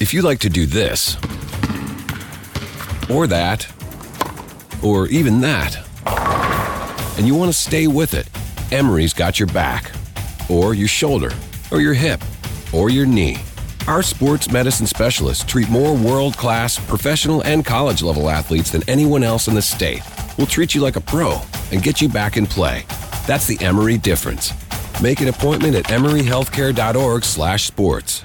If you like to do this, or that, or even that, and you want to stay with it, Emory's got your back, or your shoulder, or your hip, or your knee. Our sports medicine specialists treat more world class, professional, and college level athletes than anyone else in the state. We'll treat you like a pro and get you back in play. That's the Emory difference. Make an appointment at emoryhealthcare.org/sports.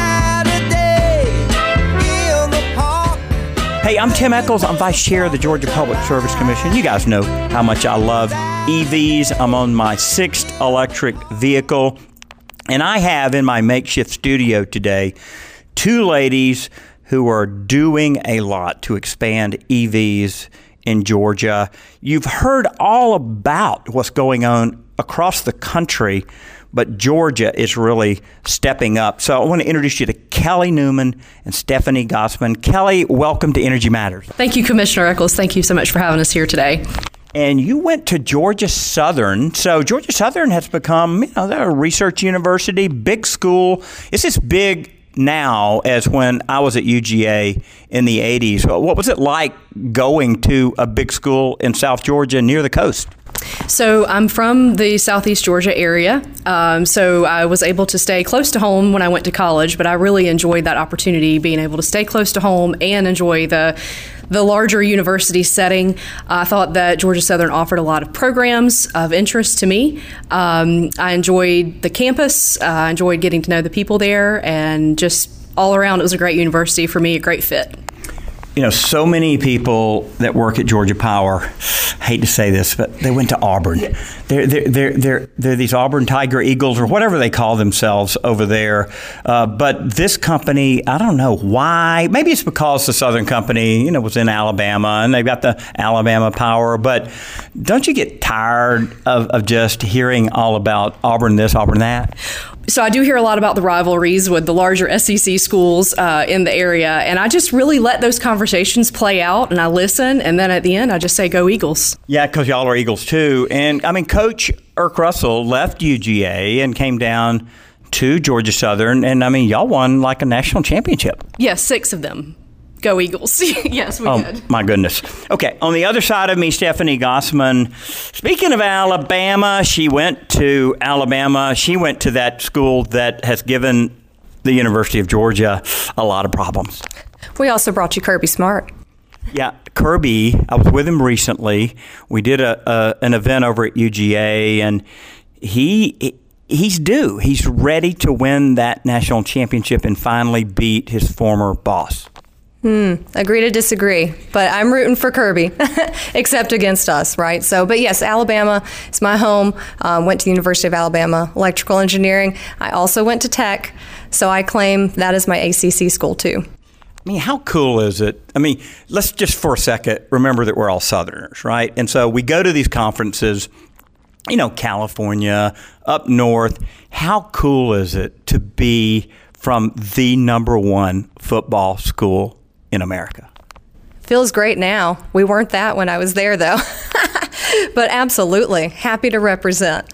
Hey, I'm Tim Echols. I'm Vice Chair of the Georgia Public Service Commission. You guys know how much I love EVs. I'm on my sixth electric vehicle, and I have in my makeshift studio today two ladies who are doing a lot to expand EVs in Georgia. You've heard all about what's going on across the country but Georgia is really stepping up. So I want to introduce you to Kelli Newman and Stephanie Gossman. Kelli, welcome to Energy Matters. Thank you, Commissioner Echols. Thank you so much for having us here today. And you went to Georgia Southern. So Georgia Southern has become, you know, they're a research university, big school. It's as big now as when I was at UGA in the 80s. What was it like going to a big school in South Georgia near the coast? So I'm from the Southeast Georgia area. Um, so I was able to stay close to home when I went to college, but I really enjoyed that opportunity, being able to stay close to home and enjoy the the larger university setting. I thought that Georgia Southern offered a lot of programs of interest to me. Um, I enjoyed the campus. Uh, I enjoyed getting to know the people there, and just all around, it was a great university for me, a great fit you know, so many people that work at Georgia Power, hate to say this, but they went to Auburn. They're, they're, they're, they're, they're these Auburn Tiger Eagles or whatever they call themselves over there. Uh, but this company, I don't know why. Maybe it's because the Southern Company, you know, was in Alabama and they've got the Alabama Power. But don't you get tired of, of just hearing all about Auburn this, Auburn that? So I do hear a lot about the rivalries with the larger SEC schools uh, in the area, and I just really let those conversations play out, and I listen, and then at the end, I just say, "Go Eagles!" Yeah, because y'all are Eagles too, and I mean, Coach Erk Russell left UGA and came down to Georgia Southern, and I mean, y'all won like a national championship. Yes, yeah, six of them. Go Eagles. yes, we oh, did. My goodness. Okay, on the other side of me, Stephanie Gossman. Speaking of Alabama, she went to Alabama. She went to that school that has given the University of Georgia a lot of problems. We also brought you Kirby Smart. Yeah, Kirby. I was with him recently. We did a, a an event over at UGA, and he he's due. He's ready to win that national championship and finally beat his former boss. Hmm. Agree to disagree, but I'm rooting for Kirby, except against us, right? So, but yes, Alabama is my home. Um, went to the University of Alabama, electrical engineering. I also went to Tech, so I claim that is my ACC school too. I mean, how cool is it? I mean, let's just for a second remember that we're all Southerners, right? And so we go to these conferences, you know, California, up north. How cool is it to be from the number one football school in America. Feels great now. We weren't that when I was there, though. but absolutely, happy to represent.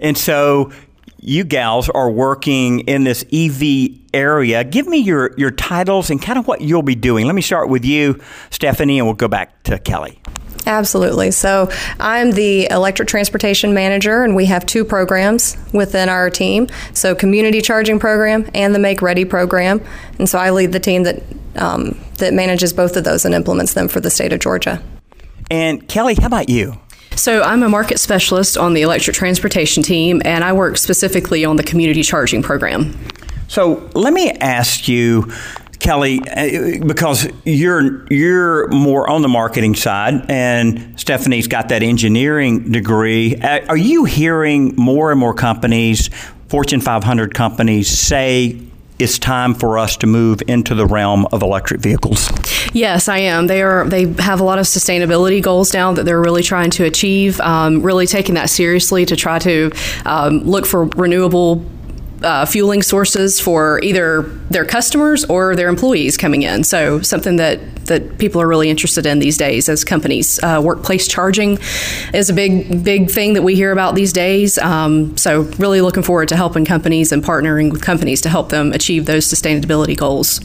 And so you gals are working in this EV area. Give me your, your titles and kind of what you'll be doing. Let me start with you, Stephanie, and we'll go back to Kelli. Absolutely. So I'm the electric transportation manager, and we have two programs within our team. So community charging program and the Make Ready program. And so I lead the team that um, that manages both of those and implements them for the state of Georgia. And Kelli, how about you? So, I'm a market specialist on the electric transportation team, and I work specifically on the community charging program. So, let me ask you Kelli, uh, because you're you're more on the marketing side, and Stephanie's got that engineering degree. Uh, are you hearing more and more companies, Fortune 500 companies, say it's time for us to move into the realm of electric vehicles? Yes, I am. They are. They have a lot of sustainability goals now that they're really trying to achieve. Um, really taking that seriously to try to um, look for renewable uh, fueling sources for either their customers or their employees coming in. So something that that people are really interested in these days as companies. Uh, workplace charging is a big big thing that we hear about these days. Um, so really looking forward to helping companies and partnering with companies to help them achieve those sustainability goals.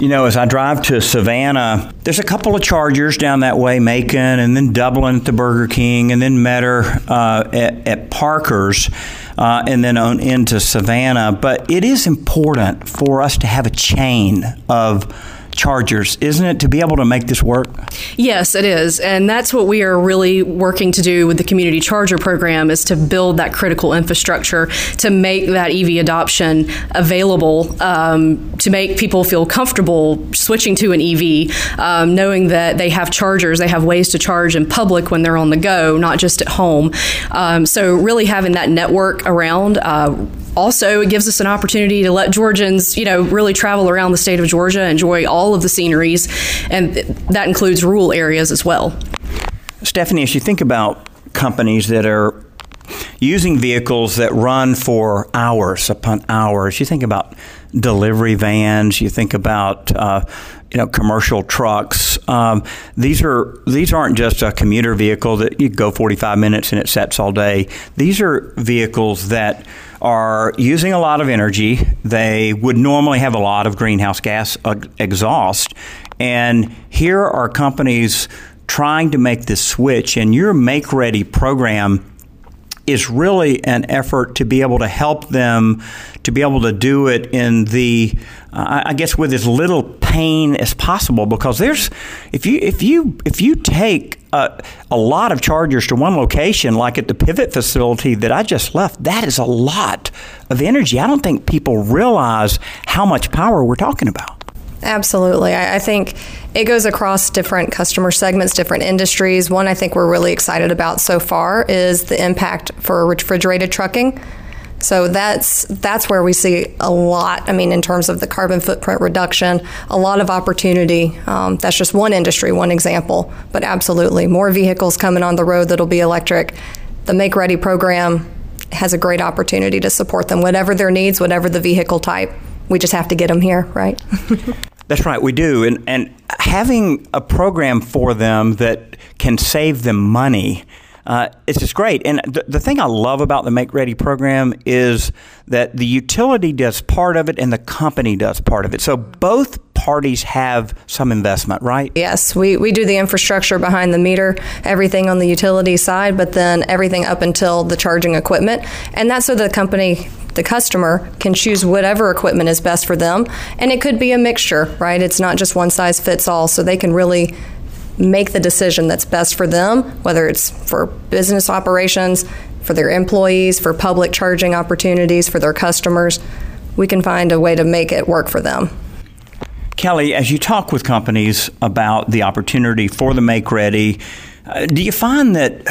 You know, as I drive to Savannah, there's a couple of chargers down that way, Macon, and then Dublin at the Burger King, and then Metter uh, at, at, Parker's, uh, and then on into Savannah. But it is important for us to have a chain of chargers, isn't it, to be able to make this work? Yes, it is. And that's what we are really working to do with the community charger program is to build that critical infrastructure to make that EV adoption available, um, to make people feel comfortable switching to an EV, um, knowing that they have chargers, they have ways to charge in public when they're on the go, not just at home. Um, so really having that network around uh, also it gives us an opportunity to let Georgians, you know, really travel around the state of Georgia, enjoy all of the sceneries, and that includes rural areas as well. Stephanie, as you think about companies that are using vehicles that run for hours upon hours, you think about delivery vans, you think about uh, you know commercial trucks. Um, these are these aren't just a commuter vehicle that you go 45 minutes and it sets all day. These are vehicles that are using a lot of energy. They would normally have a lot of greenhouse gas exhaust. And here are companies trying to make this switch, and your Make Ready program is really an effort to be able to help them to be able to do it in the uh, I guess with as little pain as possible because there's if you if you if you take a, a lot of chargers to one location like at the pivot facility that I just left that is a lot of energy I don't think people realize how much power we're talking about Absolutely. I, I, think it goes across different customer segments, different industries. One I think we're really excited about so far is the impact for refrigerated trucking. So that's that's where we see a lot. I mean, in terms of the carbon footprint reduction, a lot of opportunity. Um, that's just one industry, one example, but absolutely more vehicles coming on the road that'll be electric. The Make Ready program has a great opportunity to support them, whatever their needs, whatever the vehicle type. We just have to get them here, right? That's right, we do. And, and having a program for them that can save them money. Uh, it's just great. And the, the thing I love about the Make Ready program is that the utility does part of it and the company does part of it. So both parties have some investment, right? Yes, we, we do the infrastructure behind the meter, everything on the utility side, but then everything up until the charging equipment. And that's so the company the customer can choose whatever equipment is best for them. And it could be a mixture, right? It's not just one size fits all. So they can really make the decision that's best for them, whether it's for business operations, for their employees, for public charging opportunities, for their customers. We can find a way to make it work for them. Kelli, as you talk with companies about the opportunity for the Make Ready, uh, do you find that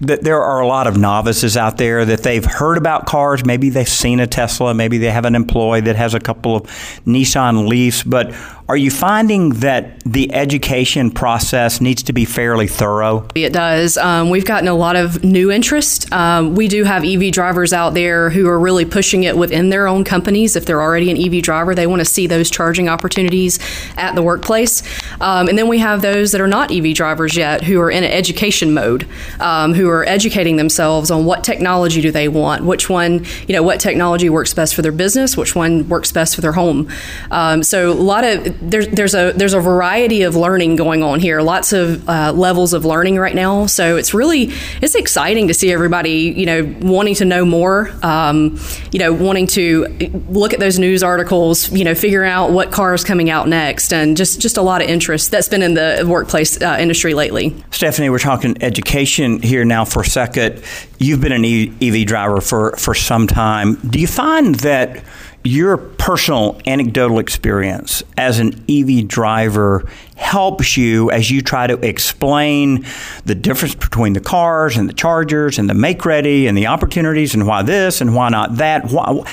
that there are a lot of novices out there that they've heard about cars? Maybe they've seen a Tesla, maybe they have an employee that has a couple of Nissan Leafs, but are you finding that the education process needs to be fairly thorough? It does. Um, we've gotten a lot of new interest. Um, we do have EV drivers out there who are really pushing it within their own companies. If they're already an EV driver, they want to see those charging opportunities at the workplace. Um, and then we have those that are not EV drivers yet who are in an education mode, um, who are educating themselves on what technology do they want, which one, you know, what technology works best for their business, which one works best for their home. Um, so a lot of there's there's a there's a variety of learning going on here. Lots of uh, levels of learning right now. So it's really it's exciting to see everybody you know wanting to know more. Um, you know, wanting to look at those news articles. You know, figure out what car is coming out next, and just just a lot of interest that's been in the workplace uh, industry lately. Stephanie, we're talking education here now for a second. You've been an EV driver for, for some time. Do you find that your personal anecdotal experience as an EV driver helps you as you try to explain the difference between the cars and the chargers and the make ready and the opportunities and why this and why not that?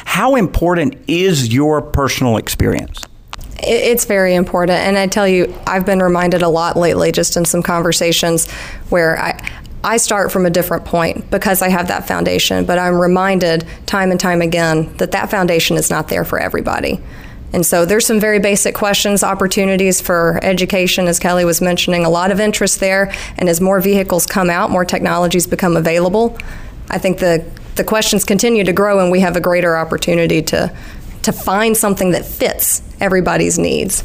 How important is your personal experience? It's very important. And I tell you, I've been reminded a lot lately, just in some conversations where I, I start from a different point because I have that foundation, but I'm reminded time and time again that that foundation is not there for everybody. And so there's some very basic questions, opportunities for education, as Kelli was mentioning, a lot of interest there. And as more vehicles come out, more technologies become available, I think the, the questions continue to grow and we have a greater opportunity to, to find something that fits everybody's needs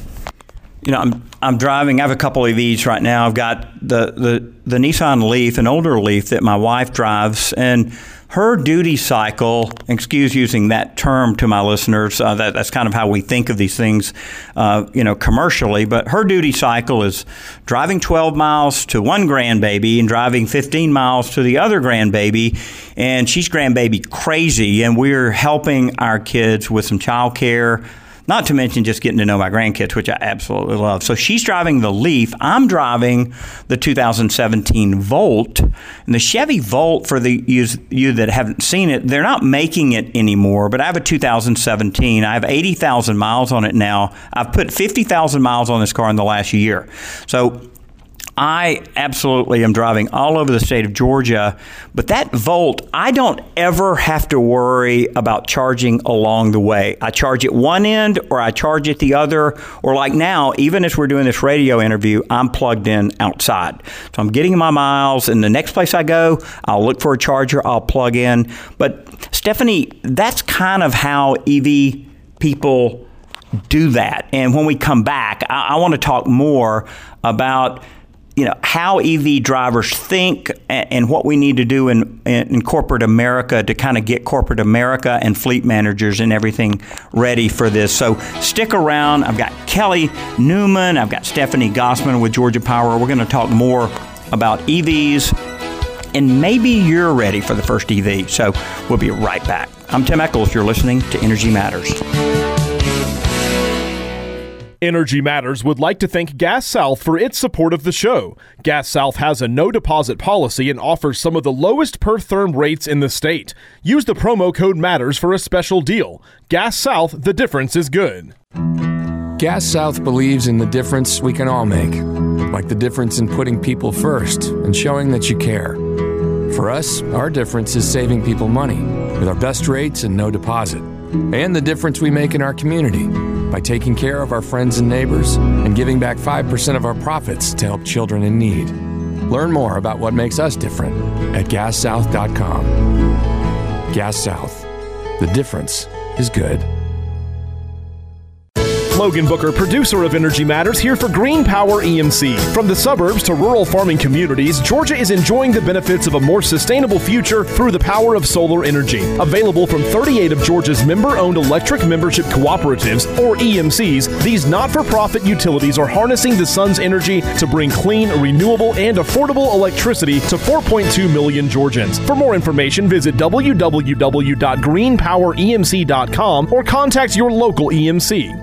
you know, I'm I'm driving. I have a couple of EVs right now. I've got the the the Nissan Leaf, an older Leaf that my wife drives, and her duty cycle. Excuse using that term to my listeners. Uh, that, that's kind of how we think of these things, uh, you know, commercially. But her duty cycle is driving 12 miles to one grandbaby and driving 15 miles to the other grandbaby, and she's grandbaby crazy. And we're helping our kids with some child care not to mention just getting to know my grandkids, which I absolutely love. So she's driving the Leaf. I'm driving the 2017 Volt. And the Chevy Volt, for the you, you that haven't seen it, they're not making it anymore, but I have a 2017. I have 80,000 miles on it now. I've put 50,000 miles on this car in the last year. So I absolutely am driving all over the state of Georgia, but that Volt, I don't ever have to worry about charging along the way. I charge at one end or I charge at the other, or like now, even as we're doing this radio interview, I'm plugged in outside. So I'm getting my miles, and the next place I go, I'll look for a charger, I'll plug in. But Stephanie, that's kind of how EV people do that. And when we come back, I, I want to talk more about you know how EV drivers think and, what we need to do in, in corporate America to kind of get corporate America and fleet managers and everything ready for this. So stick around. I've got Kelli Newman. I've got Stephanie Gossman with Georgia Power. We're going to talk more about EVs and maybe you're ready for the first EV. So we'll be right back. I'm Tim Echols. You're listening to Energy Matters. Energy Matters would like to thank Gas South for its support of the show. Gas South has a no deposit policy and offers some of the lowest per therm rates in the state. Use the promo code MATTERS for a special deal. Gas South, the difference is good. Gas South believes in the difference we can all make, like the difference in putting people first and showing that you care. For us, our difference is saving people money with our best rates and no deposit, and the difference we make in our community by taking care of our friends and neighbors and giving back 5% of our profits to help children in need. Learn more about what makes us different at gassouth.com. Gas South. The difference is good. Logan Booker, producer of Energy Matters, here for Green Power EMC. From the suburbs to rural farming communities, Georgia is enjoying the benefits of a more sustainable future through the power of solar energy. Available from 38 of Georgia's member owned electric membership cooperatives, or EMCs, these not for profit utilities are harnessing the sun's energy to bring clean, renewable, and affordable electricity to 4.2 million Georgians. For more information, visit www.greenpoweremc.com or contact your local EMC.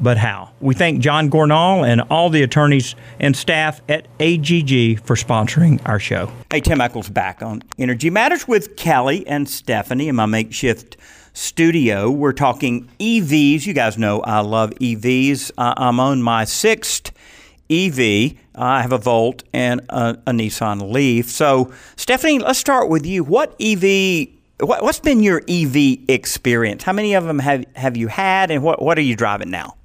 but how. We thank John Gornall and all the attorneys and staff at AGG for sponsoring our show. Hey, Tim Echols back on Energy Matters with Kelli and Stephanie in my makeshift studio. We're talking EVs. You guys know I love EVs. Uh, I'm on my sixth EV. I have a Volt and a, a Nissan Leaf. So, Stephanie, let's start with you. What EV what, has been your EV experience? How many of them have, have you had, and what, what are you driving now?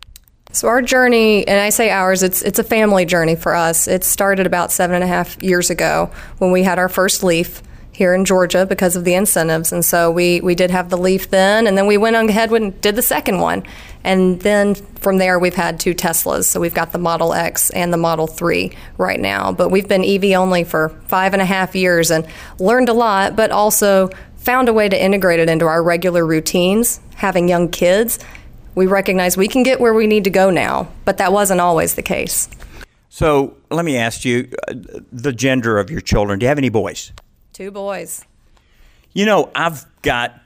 So our journey, and I say ours, it's it's a family journey for us. It started about seven and a half years ago when we had our first Leaf here in Georgia because of the incentives, and so we we did have the Leaf then, and then we went on ahead and did the second one, and then from there we've had two Teslas. So we've got the Model X and the Model Three right now, but we've been EV only for five and a half years and learned a lot, but also found a way to integrate it into our regular routines. Having young kids we recognize we can get where we need to go now, but that wasn't always the case. So let me ask you uh, the gender of your children. Do you have any boys? Two boys. You know, I've got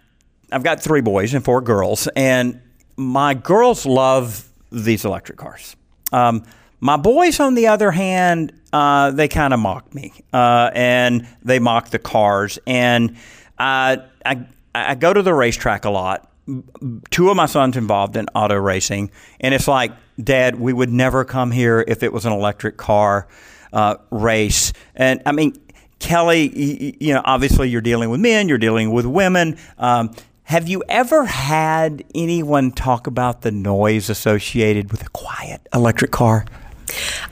I've got three boys and four girls, and my girls love these electric cars. Um, my boys, on the other hand, uh, they kind of mock me, uh, and they mock the cars. And uh, I I go to the racetrack a lot, two of my sons involved in auto racing, and it's like, Dad, we would never come here if it was an electric car uh, race. And I mean, Kelli, you know, obviously you're dealing with men, you're dealing with women. Um, have you ever had anyone talk about the noise associated with a quiet electric car?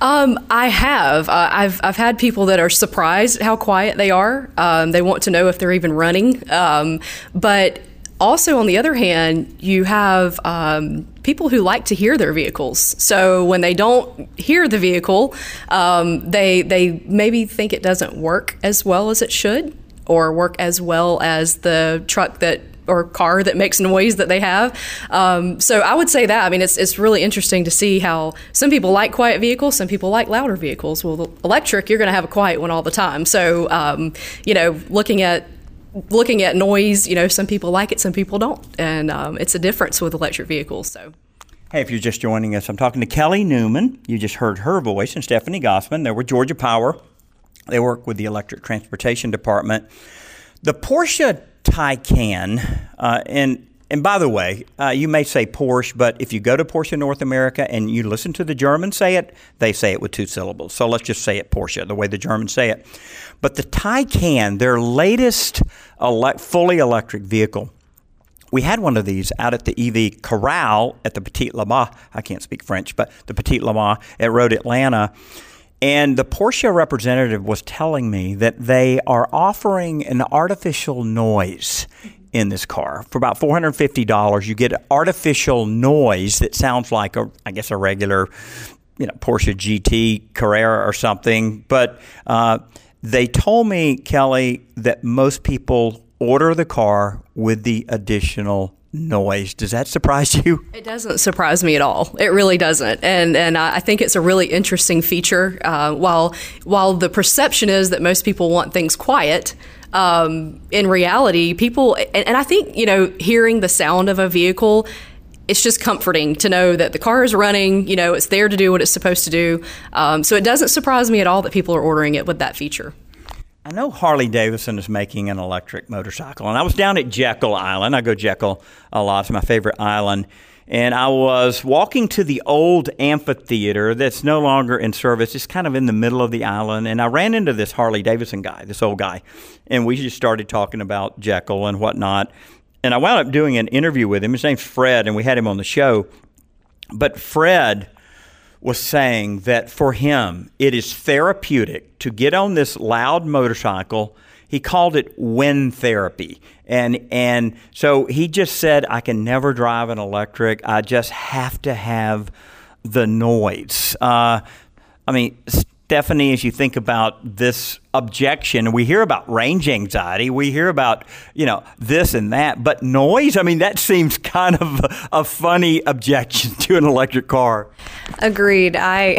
Um, I have. Uh, I've I've had people that are surprised how quiet they are. Um, they want to know if they're even running. Um, but also, on the other hand, you have um, people who like to hear their vehicles. So when they don't hear the vehicle, um, they they maybe think it doesn't work as well as it should, or work as well as the truck that or car that makes noise that they have. Um, so I would say that. I mean, it's it's really interesting to see how some people like quiet vehicles, some people like louder vehicles. Well, electric, you're going to have a quiet one all the time. So um, you know, looking at looking at noise, you know, some people like it, some people don't, and um, it's a difference with electric vehicles. So. Hey, if you're just joining us, I'm talking to Kelli Newman. You just heard her voice, and Stephanie Gossman. They were Georgia Power. They work with the Electric Transportation Department. The Porsche Taycan, uh, and and by the way, uh, you may say Porsche, but if you go to Porsche North America and you listen to the Germans say it, they say it with two syllables. So let's just say it Porsche, the way the Germans say it. But the Taycan, their latest ele- fully electric vehicle, we had one of these out at the EV Corral at the Petit Le Mans. I can't speak French, but the Petit Le Mans at Road Atlanta. And the Porsche representative was telling me that they are offering an artificial noise in this car. For about $450, you get artificial noise that sounds like a, I guess, a regular, you know, Porsche GT Carrera or something. But uh, they told me, Kelli, that most people order the car with the additional noise. Does that surprise you? It doesn't surprise me at all. It really doesn't, and and I think it's a really interesting feature. Uh, while while the perception is that most people want things quiet, um, in reality, people, and, and I think, you know, hearing the sound of a vehicle it's just comforting to know that the car is running. You know, it's there to do what it's supposed to do. Um, so it doesn't surprise me at all that people are ordering it with that feature. I know Harley Davidson is making an electric motorcycle, and I was down at Jekyll Island. I go Jekyll a lot; it's my favorite island and I was walking to the old amphitheater that's no longer in service. It's kind of in the middle of the island, and I ran into this Harley Davidson guy, this old guy, and we just started talking about Jekyll and whatnot. And I wound up doing an interview with him. His name's Fred, and we had him on the show. But Fred was saying that for him, it is therapeutic to get on this loud motorcycle he called it wind therapy. And and so he just said I can never drive an electric. I just have to have the noise. Uh, I mean, Stephanie, as you think about this objection, we hear about range anxiety, we hear about you know this and that, but noise. I mean, that seems kind of a, a funny objection to an electric car. Agreed. I.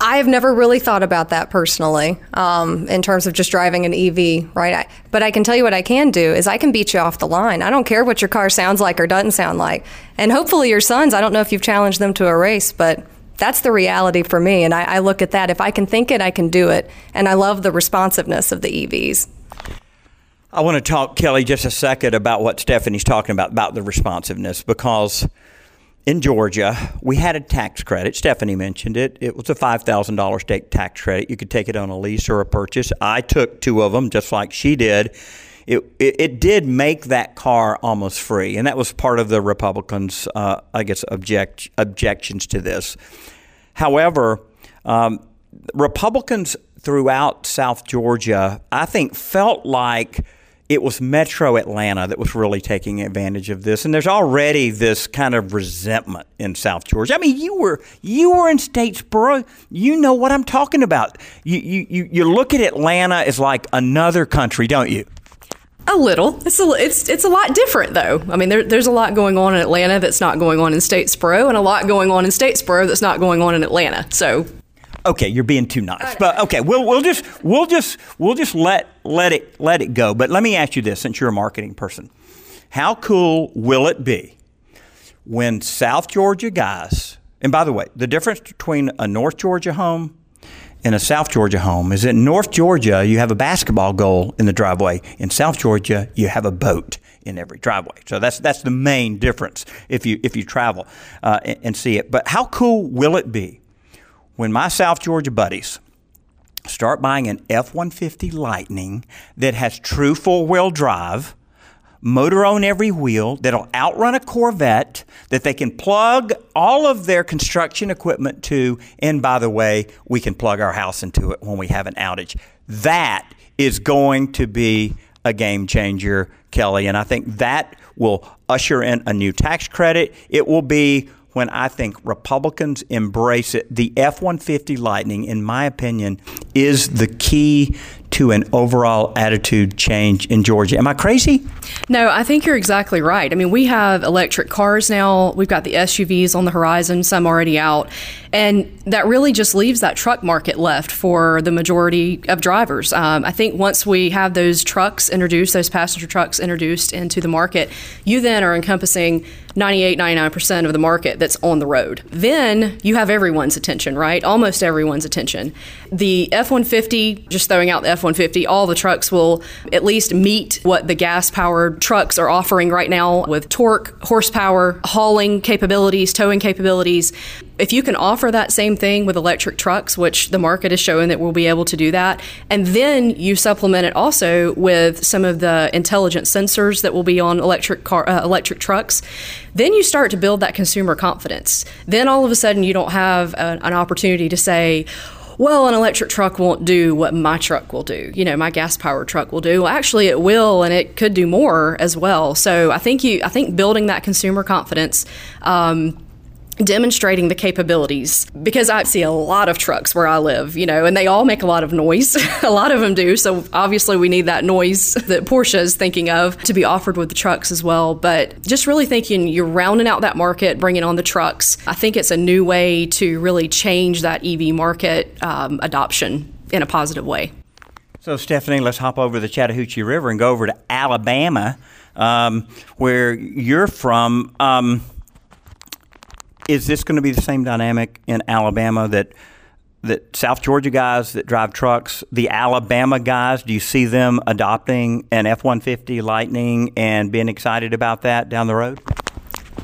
I have never really thought about that personally um, in terms of just driving an EV, right? I, but I can tell you what I can do is I can beat you off the line. I don't care what your car sounds like or doesn't sound like. And hopefully your sons, I don't know if you've challenged them to a race, but that's the reality for me. And I, I look at that. If I can think it, I can do it. And I love the responsiveness of the EVs. I want to talk, Kelli, just a second about what Stephanie's talking about, about the responsiveness, because – in Georgia, we had a tax credit. Stephanie mentioned it. It was a $5,000 state tax credit. You could take it on a lease or a purchase. I took two of them, just like she did. it, it, it did make that car almost free, and that was part of the Republicans, uh, I guess, object objections to this. However, um, Republicans throughout South Georgia, I think, felt like it was Metro Atlanta that was really taking advantage of this, and there's already this kind of resentment in South Georgia. I mean, you were you were in Statesboro, you know what I'm talking about. You you you, look at Atlanta as like another country, don't you? A little. It's a it's it's a lot different though. I mean, there, there's a lot going on in Atlanta that's not going on in Statesboro, and a lot going on in Statesboro that's not going on in Atlanta. So Okay, you're being too nice. But okay, we'll we'll just we'll just we'll just let let it let it go. But let me ask you this since you're a marketing person. How cool will it be when South Georgia guys and by the way, the difference between a North Georgia home and a South Georgia home is that in North Georgia you have a basketball goal in the driveway. In South Georgia you have a boat in every driveway. So that's that's the main difference if you if you travel uh, and, and see it. But how cool will it be when my South Georgia buddies start buying an F 150 Lightning that has true four wheel drive, motor on every wheel, that'll outrun a Corvette, that they can plug all of their construction equipment to, and by the way, we can plug our house into it when we have an outage. That is going to be a game changer, Kelli, and I think that will usher in a new tax credit. It will be when I think Republicans embrace it. The F 150 Lightning, in my opinion, is the key to an overall attitude change in Georgia. Am I crazy? No, I think you're exactly right. I mean, we have electric cars now. We've got the SUVs on the horizon, some already out. And that really just leaves that truck market left for the majority of drivers. Um, I think once we have those trucks introduced, those passenger trucks introduced into the market, you then are encompassing 98, 99% of the market that's on the road. Then you have everyone's attention, right? Almost everyone's attention. The F 150, just throwing out the F 150, all the trucks will at least meet what the gas powered trucks are offering right now with torque, horsepower, hauling capabilities, towing capabilities. If you can offer that same thing with electric trucks, which the market is showing that we'll be able to do that, and then you supplement it also with some of the intelligent sensors that will be on electric car, uh, electric trucks, then you start to build that consumer confidence. Then all of a sudden you don't have a, an opportunity to say, well, an electric truck won't do what my truck will do. You know, my gas powered truck will do. Well, actually, it will, and it could do more as well. So I think you, I think building that consumer confidence. Um, demonstrating the capabilities because I see a lot of trucks where I live, you know, and they all make a lot of noise. a lot of them do. So obviously we need that noise that Porsche is thinking of to be offered with the trucks as well. But just really thinking you're rounding out that market, bringing on the trucks. I think it's a new way to really change that EV market um, adoption in a positive way. So, Stephanie, let's hop over the Chattahoochee River and go over to Alabama, um, where you're from. Um, is this going to be the same dynamic in Alabama that that South Georgia guys that drive trucks, the Alabama guys, do you see them adopting an F one fifty Lightning and being excited about that down the road?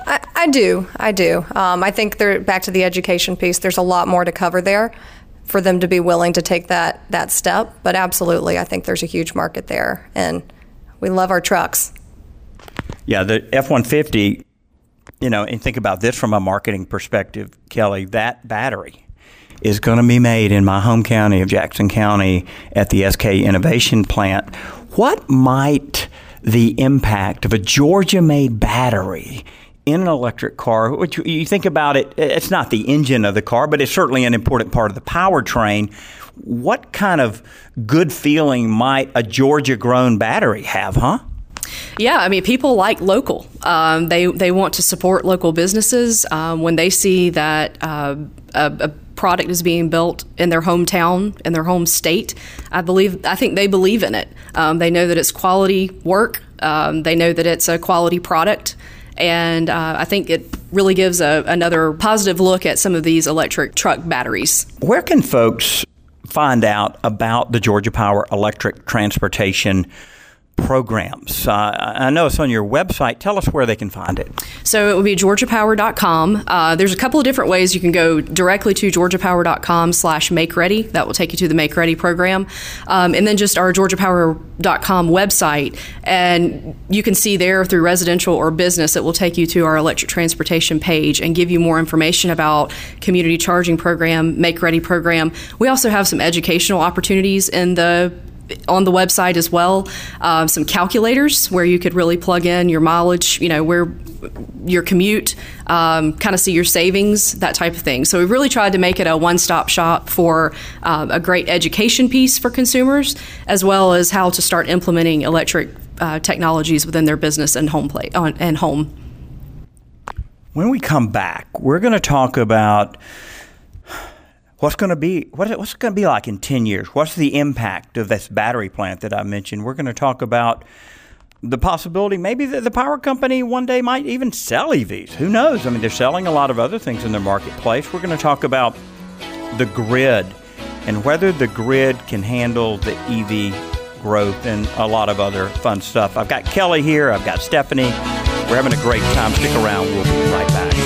I, I do. I do. Um, I think they're back to the education piece. There's a lot more to cover there for them to be willing to take that that step. But absolutely, I think there's a huge market there, and we love our trucks. Yeah, the F one fifty you know, and think about this from a marketing perspective, Kelli, that battery is going to be made in my home county of Jackson County at the SK Innovation Plant. What might the impact of a Georgia made battery in an electric car, which you think about it, it's not the engine of the car, but it's certainly an important part of the powertrain. What kind of good feeling might a Georgia grown battery have, huh? Yeah, I mean, people like local. Um, they they want to support local businesses um, when they see that uh, a, a, product is being built in their hometown, in their home state. I believe, I think they believe in it. Um, they know that it's quality work. Um, they know that it's a quality product. And uh, I think it really gives a, another positive look at some of these electric truck batteries. Where can folks find out about the Georgia Power electric transportation programs. Uh, I know it's on your website. Tell us where they can find it. So it would be georgiapower.com. Uh, there's a couple of different ways you can go directly to georgiapower.com slash make ready. That will take you to the Make Ready program. Um, and then just our georgiapower.com website. And you can see there through residential or business, it will take you to our electric transportation page and give you more information about community charging program, Make Ready program. We also have some educational opportunities in the on the website as well uh, some calculators where you could really plug in your mileage, you know, where your commute, um, kind of see your savings, that type of thing. So we really tried to make it a one stop shop for uh, a great education piece for consumers, as well as how to start implementing electric uh, technologies within their business and home play and home. When we come back, we're going to talk about what's going to be what, what's going to be like in 10 years? What's the impact of this battery plant that i mentioned? We're going to talk about the possibility maybe that the power company one day might even sell evs who knows? I mean they're selling a lot of other things in their marketplace. We're going to talk about the grid and whether the grid can handle the ev growth and a lot of other fun stuff. I've got kelli here i've got stephanie. We're having a great time. Stick around. We'll be right back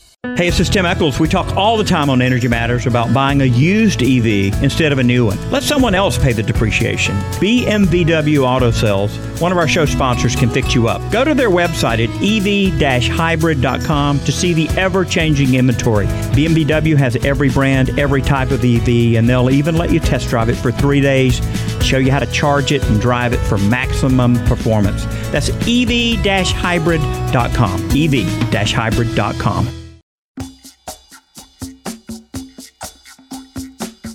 Hey, this is Tim Echols. We talk all the time on Energy Matters about buying a used EV instead of a new one. Let someone else pay the depreciation. BMW Auto Sales, one of our show sponsors, can fix you up. Go to their website at ev-hybrid.com to see the ever-changing inventory. BMW has every brand, every type of EV, and they'll even let you test drive it for three days, show you how to charge it and drive it for maximum performance. That's ev-hybrid.com. ev-hybrid.com.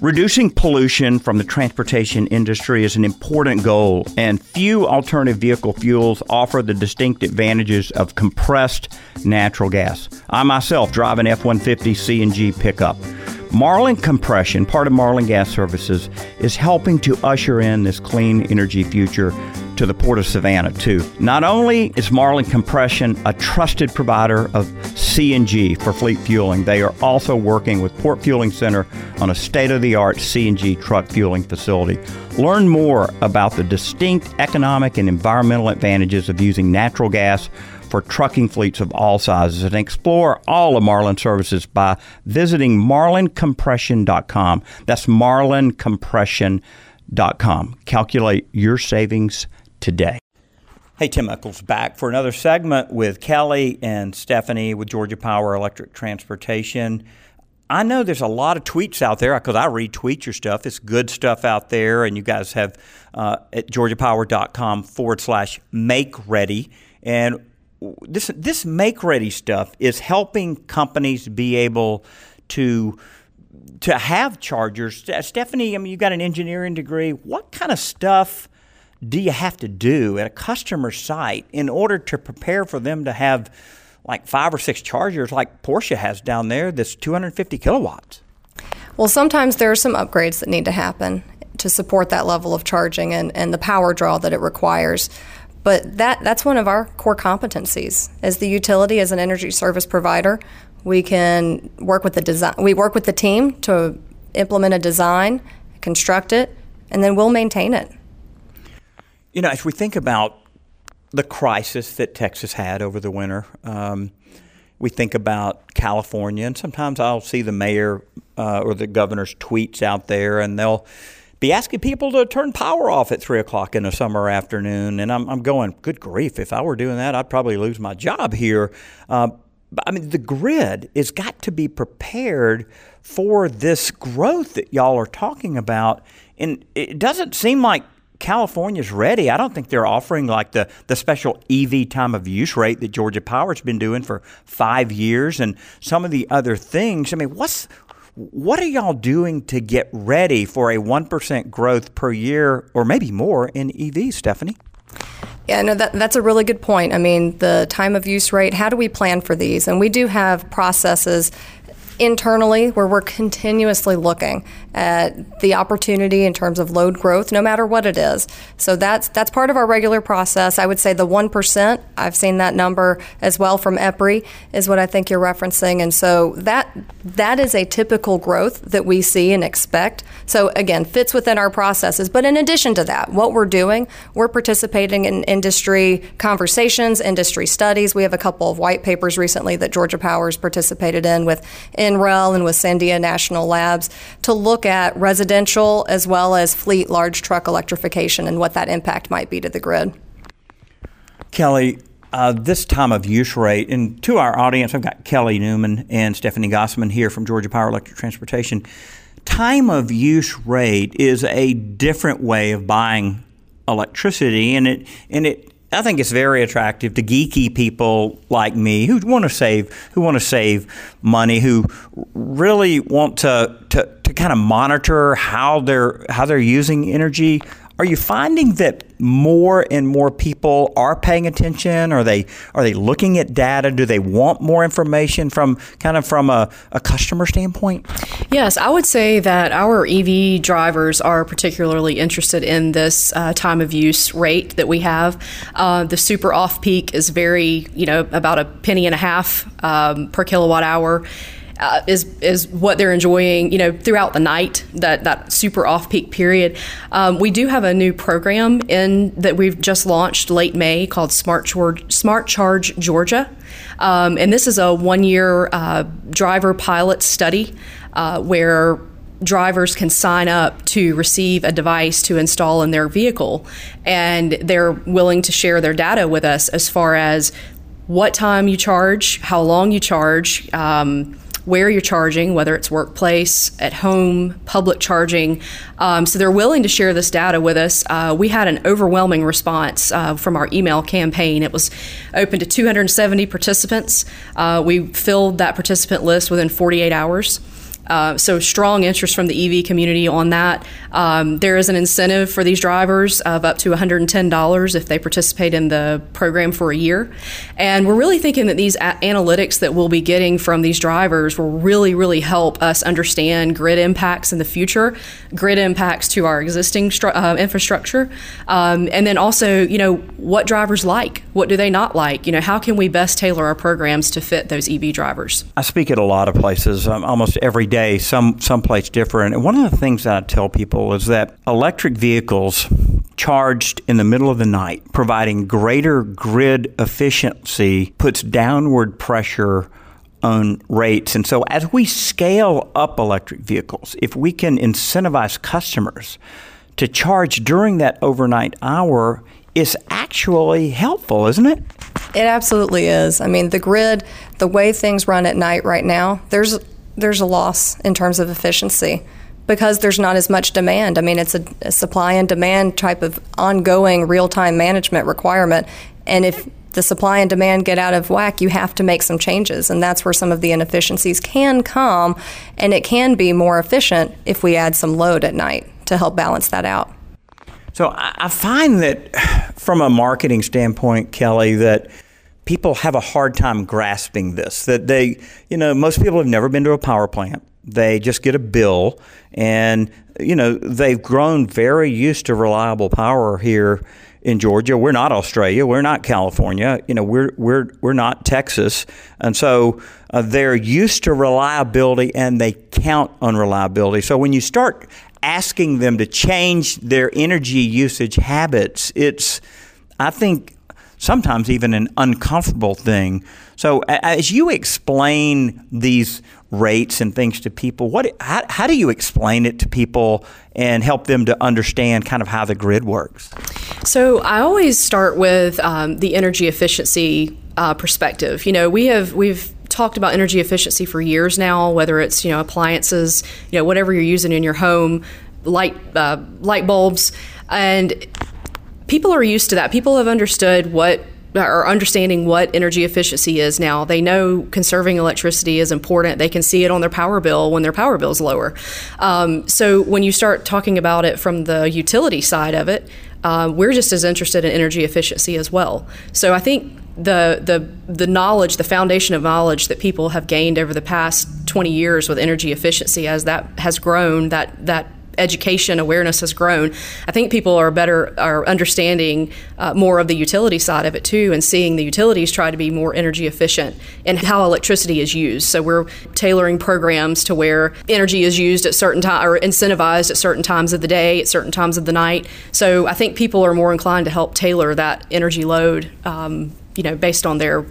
Reducing pollution from the transportation industry is an important goal, and few alternative vehicle fuels offer the distinct advantages of compressed natural gas. I myself drive an F 150 CNG pickup. Marlin Compression, part of Marlin Gas Services, is helping to usher in this clean energy future to the Port of Savannah, too. Not only is Marlin Compression a trusted provider of CNG for fleet fueling, they are also working with Port Fueling Center on a state of the art CNG truck fueling facility. Learn more about the distinct economic and environmental advantages of using natural gas for trucking fleets of all sizes and explore all of Marlin services by visiting marlincompression.com. That's marlincompression.com. Calculate your savings today. Hey, Tim Echols back for another segment with Kelli and Stephanie with Georgia Power Electric Transportation. I know there's a lot of tweets out there because I retweet your stuff. It's good stuff out there, and you guys have uh, at georgiapower.com forward slash make ready. And this this make ready stuff is helping companies be able to to have chargers. Stephanie, I mean, you got an engineering degree. What kind of stuff do you have to do at a customer site in order to prepare for them to have like five or six chargers like Porsche has down there that's 250 kilowatts? Well, sometimes there are some upgrades that need to happen to support that level of charging and, and the power draw that it requires. But that that's one of our core competencies as the utility as an energy service provider. We can work with the design. We work with the team to implement a design, construct it, and then we'll maintain it. You know, as we think about the crisis that Texas had over the winter, um, we think about California, and sometimes I'll see the mayor uh, or the governor's tweets out there, and they'll be asking people to turn power off at three o'clock in a summer afternoon. And I'm, I'm going, good grief, if I were doing that, I'd probably lose my job here. Uh, I mean, the grid has got to be prepared for this growth that y'all are talking about. And it doesn't seem like California's ready. I don't think they're offering like the, the special EV time of use rate that Georgia Power's been doing for five years and some of the other things. I mean, what's What are y'all doing to get ready for a 1% growth per year or maybe more in EVs, Stephanie? Yeah, no, that, that's a really good point. I mean, the time of use rate, how do we plan for these? And we do have processes internally where we're continuously looking at the opportunity in terms of load growth no matter what it is. So that's that's part of our regular process. I would say the 1% i've seen that number as well from EPRI is what i think you're referencing. And so that that is a typical growth that we see and expect. So again fits within our processes. But in addition to that what we're doing we're participating in industry conversations industry studies. We have a couple of white papers recently that georgia power's participated in with NREL and with Sandia National Labs to look at residential as well as fleet large truck electrification and what that impact might be to the grid. Kelli, uh, this time of use rate, and to our audience, I've got Kelli Newman and Stephanie Gossman here from Georgia Power Electric Transportation. Time of use rate is a different way of buying electricity, and it and it I think it's very attractive to geeky people like me who want to save, who want to save money, who really want to, to, to kind of monitor how they're how they're using energy. Are you finding that more and more people are paying attention? Are they are they looking at data? Do they want more information from kind of from a, a customer standpoint? Yes, I would say that our EV drivers are particularly interested in this uh, time of use rate that we have. Uh, the super off peak is very, you know, about a penny and a half um, per kilowatt hour uh, is is what they're enjoying, you know, throughout the night. That that super off peak period. Um, we do have a new program in that we've just launched late May called Smart Charge, Smart Charge Georgia, um, and this is a one year uh, driver pilot study uh, where drivers can sign up to receive a device to install in their vehicle and they're willing to share their data with us as far as what time you charge how long you charge um, where you're charging, whether it's workplace, at home, public charging. Um, so they're willing to share this data with us. Uh, we had an overwhelming response uh, from our email campaign. It was open to 270 participants. Uh, we filled that participant list within 48 hours. Uh, so strong interest from the EV community on that. Um, there is an incentive for these drivers of up to $110 if they participate in the program for a year. And we're really thinking that these a- analytics that we'll be getting from these drivers will really, really help us understand grid impacts in the future, grid impacts to our existing stru- uh, infrastructure, um, and then also, you know, what drivers like, what do they not like, you know, how can we best tailor our programs to fit those EV drivers? I speak at a lot of places, um, almost every day, some someplace different. And one of the things that I tell people is that electric vehicles charged in the middle of the night, providing greater grid efficiency, puts downward pressure on rates. And so as we scale up electric vehicles, if we can incentivize customers to charge during that overnight hour, is actually helpful, isn't it? It absolutely is. I mean, the grid, the way things run at night right now, there's there's a loss in terms of efficiency because there's not as much demand. I mean, it's a, a supply and demand type of ongoing real time management requirement. And if the supply and demand get out of whack, you have to make some changes. And that's where some of the inefficiencies can come. And it can be more efficient if we add some load at night to help balance that out. So I find that from a marketing standpoint, Kelli, that people have a hard time grasping this. That they, you know, most people have never been to a power plant. They just get a bill, and you know they've grown very used to reliable power here in Georgia. We're not Australia. We're not California. You know, we're we're we're not Texas, and so uh, they're used to reliability, and they count on reliability. So when you start asking them to change their energy usage habits, it's I think sometimes even an uncomfortable thing. So, as you explain these rates and things to people, what how, how do you explain it to people and help them to understand kind of how the grid works? So, I always start with um, the energy efficiency uh, perspective. You know, we have we've talked about energy efficiency for years now, whether it's you know appliances, you know whatever you're using in your home, light uh, light bulbs, and people are used to that. People have understood what are understanding what energy efficiency is now. They know conserving electricity is important. They can see it on their power bill when their power bill is lower. Um, so when you start talking about it from the utility side of it, uh, we're just as interested in energy efficiency as well. So I think the the the knowledge, the foundation of knowledge that people have gained over the past 20 years with energy efficiency, as that has grown, that that education awareness has grown, I think people are better are understanding uh, more of the utility side of it too, and seeing the utilities try to be more energy efficient and how electricity is used. So we're tailoring programs to where energy is used at certain time or incentivized at certain times of the day, at certain times of the night. So I think people are more inclined to help tailor that energy load, um, you know, based on their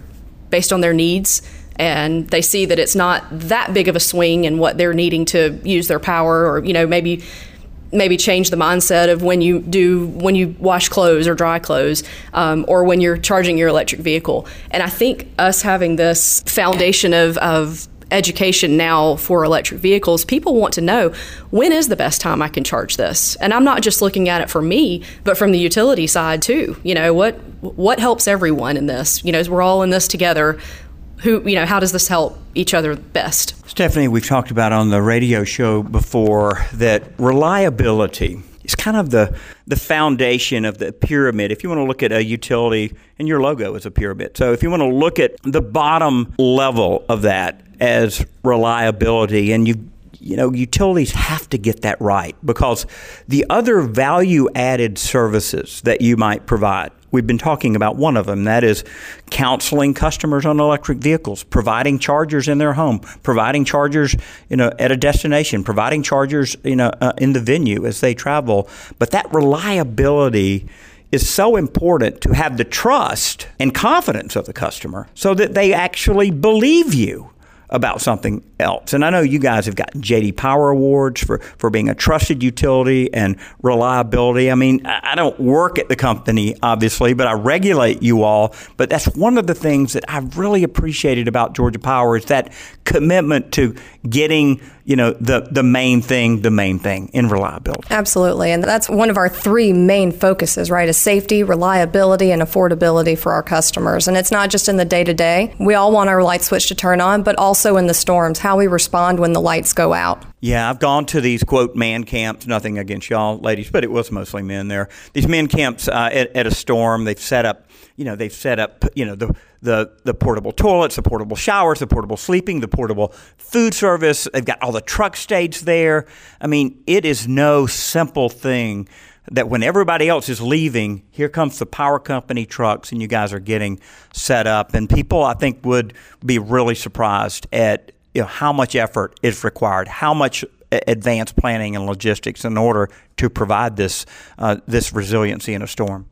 based on their needs and they see that it's not that big of a swing in what they're needing to use their power or you know maybe maybe change the mindset of when you do when you wash clothes or dry clothes um, or when you're charging your electric vehicle and i think us having this foundation of, of education now for electric vehicles, people want to know when is the best time I can charge this. And I'm not just looking at it for me, but from the utility side too. You know, what what helps everyone in this? You know, we're all in this together, who you know how does this help each other best? Stephanie we've talked about on the radio show before that reliability is kind of the the foundation of the pyramid. If you want to look at a utility and your logo is a pyramid. So if you want to look at the bottom level of that as reliability and you you know, utilities have to get that right because the other value added services that you might provide, we've been talking about one of them, that is counseling customers on electric vehicles, providing chargers in their home, providing chargers, you know, at a destination, providing chargers, you know, uh, in the venue as they travel. But that reliability is so important to have the trust and confidence of the customer so that they actually believe you about something else. And I know you guys have gotten JD Power Awards for, for being a trusted utility and reliability. I mean, I don't work at the company, obviously, but I regulate you all. But that's one of the things that I've really appreciated about Georgia Power is that commitment to getting you know the the main thing the main thing in reliability absolutely and that's one of our three main focuses right is safety reliability and affordability for our customers and it's not just in the day to day we all want our light switch to turn on but also in the storms how we respond when the lights go out yeah, I've gone to these quote man camps. Nothing against y'all, ladies, but it was mostly men there. These men camps uh, at, at, a storm. They've set up, you know, they've set up, you know, the the the portable toilets, the portable showers, the portable sleeping, the portable food service. They've got all the truck states there. I mean, it is no simple thing that when everybody else is leaving, here comes the power company trucks, and you guys are getting set up. And people, I think, would be really surprised at you know, how much effort is required, how much advanced planning and logistics in order to provide this uh, this resiliency in a storm.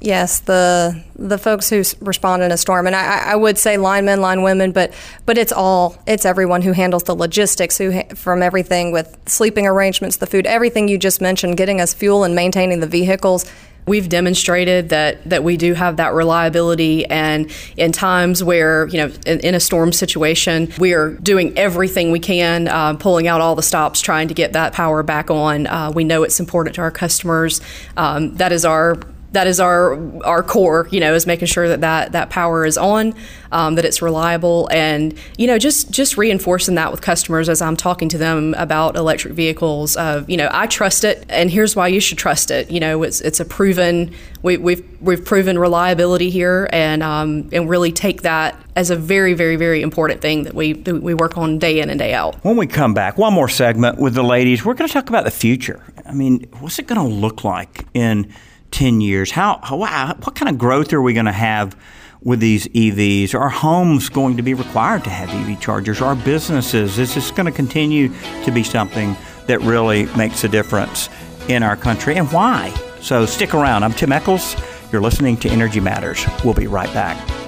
Yes, the the folks who respond in a storm, and I, I would say linemen, line women, but but it's all it's everyone who handles the logistics, who from everything with sleeping arrangements, the food, everything you just mentioned, getting us fuel and maintaining the vehicles. We've demonstrated that that we do have that reliability and in times where you know in, in a storm situation we are doing everything we can uh, pulling out all the stops trying to get that power back on. Uh, we know it's important to our customers. Um, that is our that is our our core you know is making sure that that, that power is on um, that it's reliable. And you know just just reinforcing that with customers as i'm talking to them about electric vehicles of you know i trust it and here's why you should trust it. You know it's it's a proven we, have we've, we've proven reliability here and um, and really take that as a very very very important thing that we that we work on day in and day out. When we come back one more segment with the ladies. We're going to talk about the future. I mean what's it going to look like in 10 years? How, how what kind of growth are we going to have with these EVs? Are homes going to be required to have EV chargers? Are businesses? Is this going to continue to be something that really makes a difference in our country? And why? So stick around. I'm Tim Echols. You're listening to Energy Matters. We'll be right back.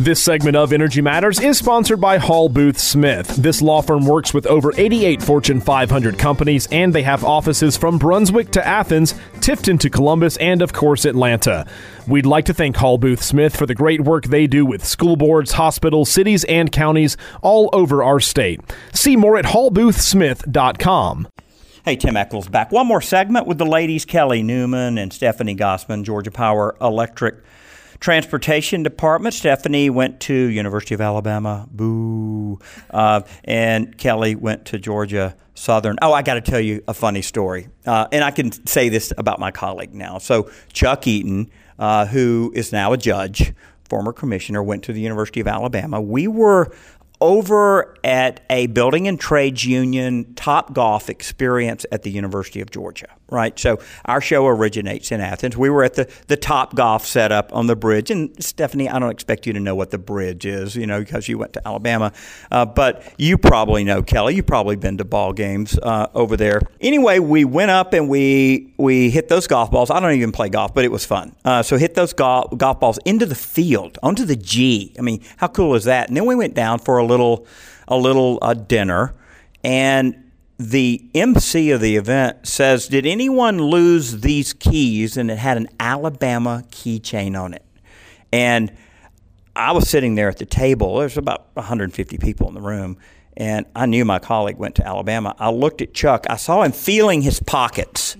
This segment of Energy Matters is sponsored by Hall Booth Smith. This law firm works with over 88 Fortune 500 companies, and they have offices from Brunswick to Athens, Tifton to Columbus, and of course, Atlanta. We'd like to thank Hall Booth Smith for the great work they do with school boards, hospitals, cities, and counties all over our state. See more at hallboothsmith.com. Hey, Tim Echols back. One more segment with the ladies, Kelli Newman and Stephanie Gossman, Georgia Power Electric Transportation Department. Stephanie went to University of Alabama. Boo. Uh, and Kelli went to Georgia Southern. Oh, I got to tell you a funny story. Uh, and I can say this about my colleague now. So Chuck Eaton, uh, who is now a judge, former commissioner, went to the University of Alabama. We were over at a building and trades union top golf experience at the University of Georgia, right? So our show originates in Athens. We were at the, the top golf setup on the bridge. And Stephanie, I don't expect you to know what the bridge is, you know, because you went to Alabama. Uh, but you probably know, Kelli, you've probably been to ball games uh, over there. Anyway, we went up and we, we hit those golf balls. I don't even play golf, but it was fun. Uh, so hit those golf, golf balls into the field, onto the G. I mean, how cool is that? And then we went down for a little a little uh, dinner, and the MC of the event says, "Did anyone lose these keys?" And it had an Alabama keychain on it, and I was sitting there at the table. There's about 150 people in the room, and I knew my colleague went to Alabama. I looked at Chuck. I saw him feeling his pockets.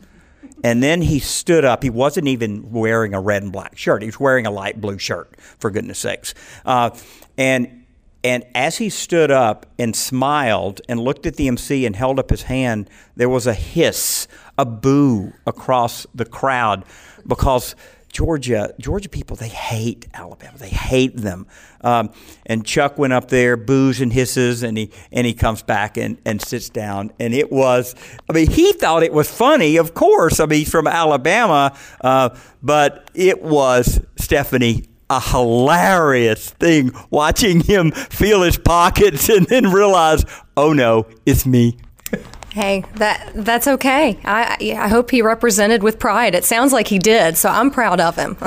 And then he stood up. He wasn't even wearing a red and black shirt. He was wearing a light blue shirt, for goodness sakes. Uh, and and as he stood up and smiled and looked at the MC and held up his hand, there was a hiss, a boo across the crowd because Georgia, Georgia people, they hate Alabama. They hate them. Um, and Chuck went up there, boos and hisses, and he and he comes back and, and sits down. And it was, I mean, he thought it was funny, of course. I mean, he's from Alabama, uh, but it was Stephanie a hilarious thing watching him feel his pockets and then realize, oh no, it's me. Hey, that that's okay. I I hope he represented with pride. It sounds like he did, so I'm proud of him.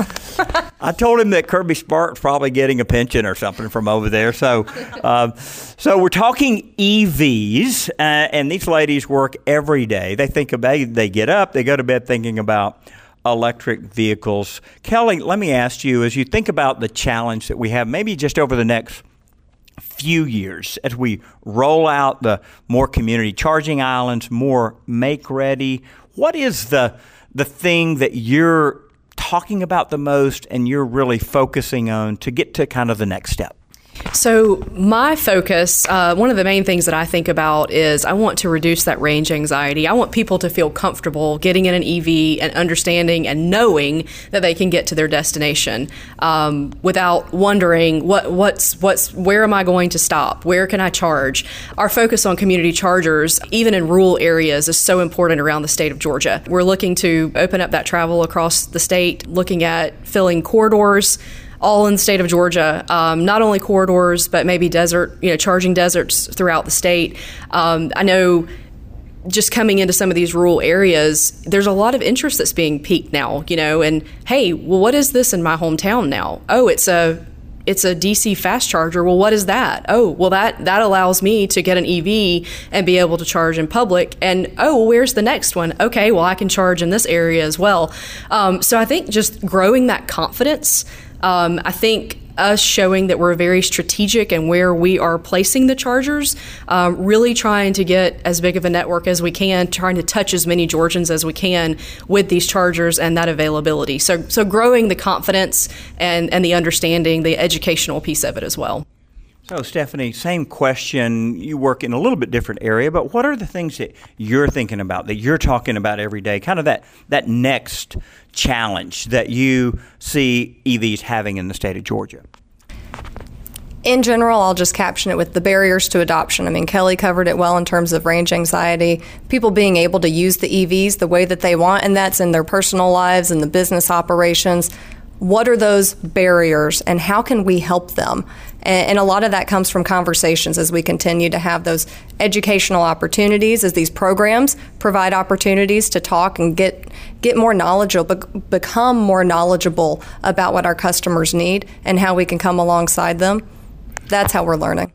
I told him that Kirby Smart's probably getting a pension or something from over there. So, um, so we're talking EVs, uh, and these ladies work every day. They think about they get up, they go to bed thinking about electric vehicles. Kelli, let me ask you as you think about the challenge that we have, maybe just over the next few years as we roll out the more community charging islands, more make ready, what is the the thing that you're talking about the most and you're really focusing on to get to kind of the next step? So, my focus, uh, one of the main things that I think about is I want to reduce that range anxiety. I want people to feel comfortable getting in an EV and understanding and knowing that they can get to their destination um, without wondering what what's what's where am I going to stop? Where can I charge? Our focus on community chargers, even in rural areas, is so important around the state of Georgia. We're looking to open up that travel across the state, looking at filling corridors all in the state of Georgia. Um, not only corridors, but maybe desert, you know, charging deserts throughout the state. Um, I know just coming into some of these rural areas, there's a lot of interest that's being piqued now, you know, and hey, well, what is this in my hometown now? Oh, it's a it's a DC fast charger. Well, what is that? Oh, well that that allows me to get an EV and be able to charge in public. And oh, well, where's the next one? Okay, well I can charge in this area as well. Um, so I think just growing that confidence. Um, I think us showing that we're very strategic and where we are placing the chargers, um, really trying to get as big of a network as we can, trying to touch as many Georgians as we can with these chargers and that availability. So, so growing the confidence and, and the understanding, the educational piece of it as well. So, Stephanie, same question. You work in a little bit different area, but what are the things that you're thinking about, that you're talking about every day? Kind of that, that next challenge that you see EVs having in the state of Georgia? In general, I'll just caption it with the barriers to adoption. I mean, Kelli covered it well in terms of range anxiety, people being able to use the EVs the way that they want, and that's in their personal lives and the business operations. What are those barriers, and how can we help them? And, a lot of that comes from conversations as we continue to have those educational opportunities, as these programs provide opportunities to talk and get get more knowledgeable, become more knowledgeable about what our customers need and how we can come alongside them. That's how we're learning.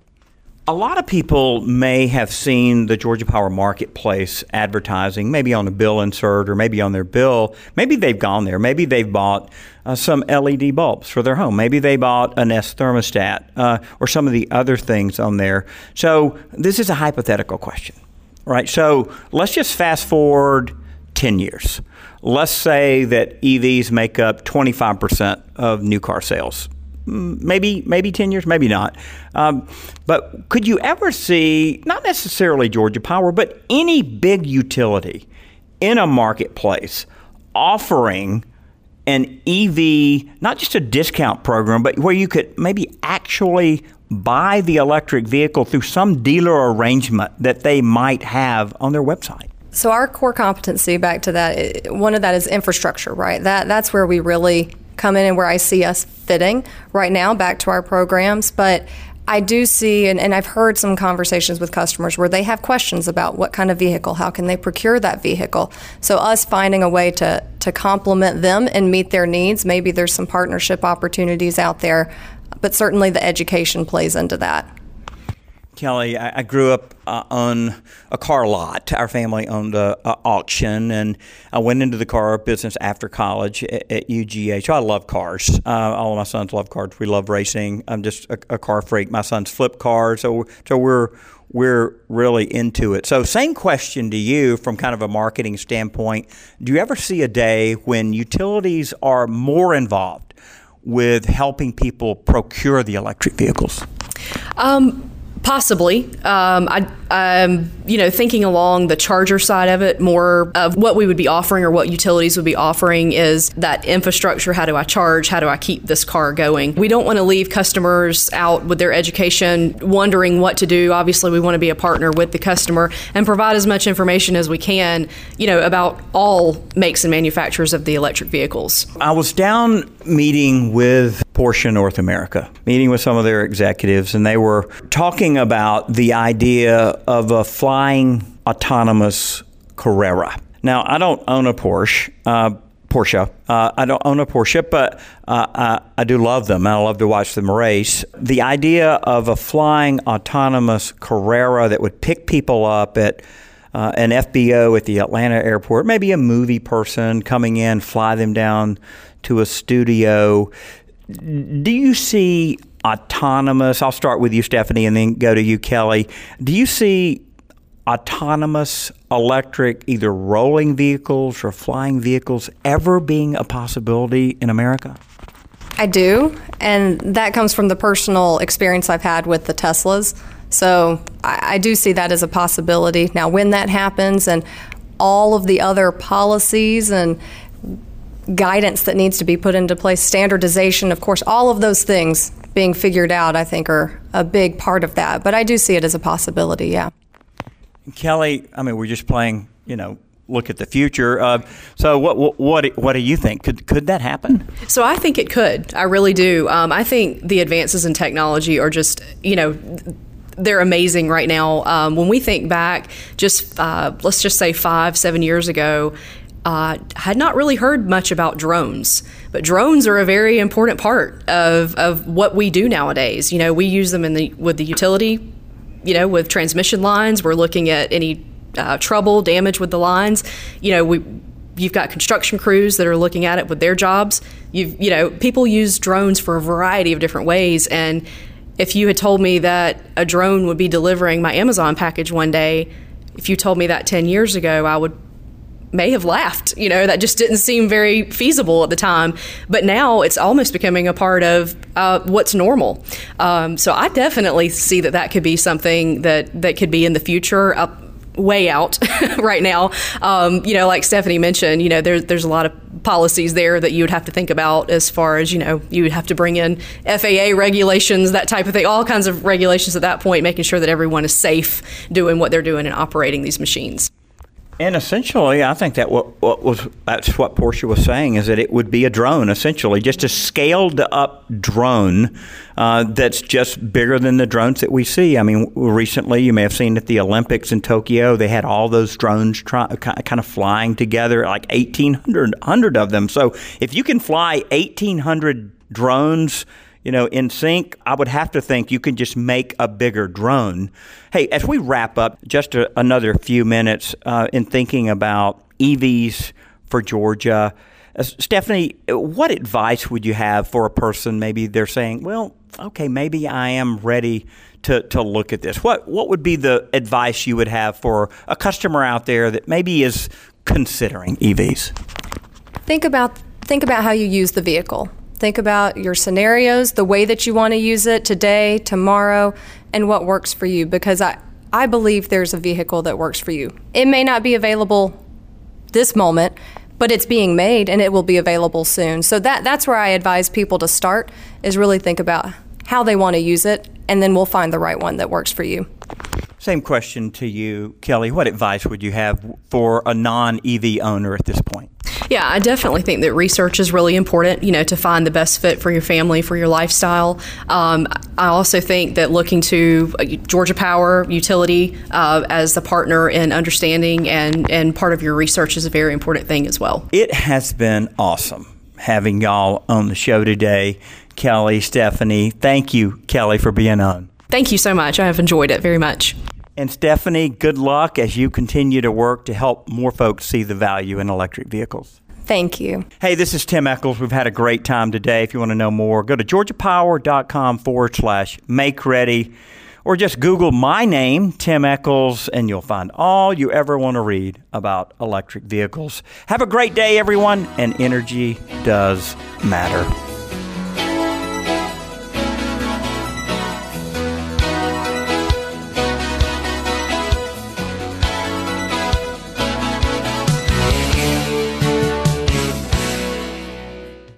A lot of people may have seen the Georgia Power Marketplace advertising, maybe on a bill insert or maybe on their bill. Maybe they've gone there. Maybe they've bought uh, some LED bulbs for their home. Maybe they bought a Nest thermostat uh, or some of the other things on there. So this is a hypothetical question, right? So let's just fast forward 10 years. Let's say that EVs make up 25% of new car sales maybe maybe 10 years, maybe not. Um, but could you ever see, not necessarily Georgia Power, but any big utility in a marketplace offering an EV, not just a discount program, but where you could maybe actually buy the electric vehicle through some dealer arrangement that they might have on their website? So our core competency, back to that, one of that is infrastructure, right? That that's where we really come in and where I see us fitting right now back to our programs. But I do see, and, and, I've heard some conversations with customers where they have questions about what kind of vehicle, how can they procure that vehicle. So, us finding a way to, to complement them and meet their needs, maybe there's some partnership opportunities out there, but certainly the education plays into that. Kelli, I, I grew up uh, on a car lot. Our family owned a, a, auction, and I went into the car business after college at, at UGA. I love cars. Uh, all of my sons love cars. We love racing. I'm just a, a car freak. My sons flip cars, so so we're we're really into it. So, same question to you from kind of a marketing standpoint. Do you ever see a day when utilities are more involved with helping people procure the electric vehicles? Um, Possibly. Um, I, am you know, thinking along the charger side of it, more of what we would be offering or what utilities would be offering is that infrastructure. How do I charge? How do I keep this car going? We don't want to leave customers out with their education wondering what to do. Obviously, we want to be a partner with the customer and provide as much information as we can, you know, about all makes and manufacturers of the electric vehicles. I was down meeting with Porsche North America, meeting with some of their executives, and they were talking about the idea of a flying autonomous Carrera. Now, I don't own a Porsche. Uh, Porsche. Uh, I don't own a Porsche, but uh, I, I, do love them. I love to watch them race. The idea of a flying autonomous Carrera that would pick people up at uh, an FBO at the Atlanta airport, maybe a movie person coming in, fly them down to a studio, do you see autonomous? I'll start with you, Stephanie, and then go to you, Kelli. Do you see autonomous electric, either rolling vehicles or flying vehicles, ever being a possibility in America? I do, and that comes from the personal experience I've had with the Teslas. So I, I do see that as a possibility. Now, when that happens and all of the other policies and guidance that needs to be put into place, standardization, of course, all of those things being figured out, I think, are a big part of that. But I do see it as a possibility, yeah. Kelli, I mean, we're just playing, you know, look at the future. Uh, so, what, what, what what do you think? Could could that happen? So, I think it could. I really do. Um, I think the advances in technology are just, you know. They're amazing right now. Um, when we think back, just uh, let's just say five, seven years ago, uh, I had not really heard much about drones, but drones are a very important part of, of what we do nowadays. You know, we use them in the with the utility, you know, with transmission lines. We're looking at any uh, trouble, damage with the lines. You know, we you've got construction crews that are looking at it with their jobs. You've you know, people use drones for a variety of different ways, and if you had told me that a drone would be delivering my Amazon package one day, if you told me that 10 years ago, I would may have laughed. You know, that just didn't seem very feasible at the time. But now it's almost becoming a part of uh, what's normal. Um, so I definitely see that that could be something that, that could be in the future. Up, way out right now. Um, you know, like Stephanie mentioned, you know, there's there's a lot of policies there that you would have to think about as far as you know you would have to bring in FAA regulations, that type of thing, all kinds of regulations at that point, making sure that everyone is safe doing what they're doing and operating these machines. And essentially, I think that what, what, was that's what Porsche was saying is that it would be a drone, essentially, just a scaled up drone uh, that's just bigger than the drones that we see. I mean, recently you may have seen at the Olympics in Tokyo, they had all those drones try, kind of flying together, like 1,800 of them. So if you can fly 1,800 drones you know, in sync, I would have to think you can just make a bigger drone. Hey, as we wrap up, just a, another few minutes uh, in thinking about EVs for Georgia. Uh, Stephanie, what advice would you have for a person? Maybe they're saying, well, okay, maybe I am ready to, to look at this. What, what would be the advice you would have for a customer out there that maybe is considering EVs? Think about, think about how you use the vehicle. Think about your scenarios, the way that you want to use it today, tomorrow, and what works for you because I, I believe there's a vehicle that works for you. It may not be available this moment, but it's being made and it will be available soon. So that that's where I advise people to start is really think about how they want to use it and then we'll find the right one that works for you. Same question to you, Kelli. What advice would you have for a non EV owner at this point? Yeah, I definitely think that research is really important, you know, to find the best fit for your family, for your lifestyle. Um, I also think that looking to uh, Georgia Power Utility uh, as the partner in understanding and, and part of your research is a very important thing as well. It has been awesome having y'all on the show today. Kelli, Stephanie, thank you, Kelli, for being on. Thank you so much. I have enjoyed it very much. And Stephanie, good luck as you continue to work to help more folks see the value in electric vehicles. Thank you. Hey, this is Tim Echols. We've had a great time today. If you want to know more, go to georgiapower.com forward slash make ready or just Google my name, Tim Echols, and you'll find all you ever want to read about electric vehicles. Have a great day, everyone, and energy does matter.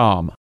com.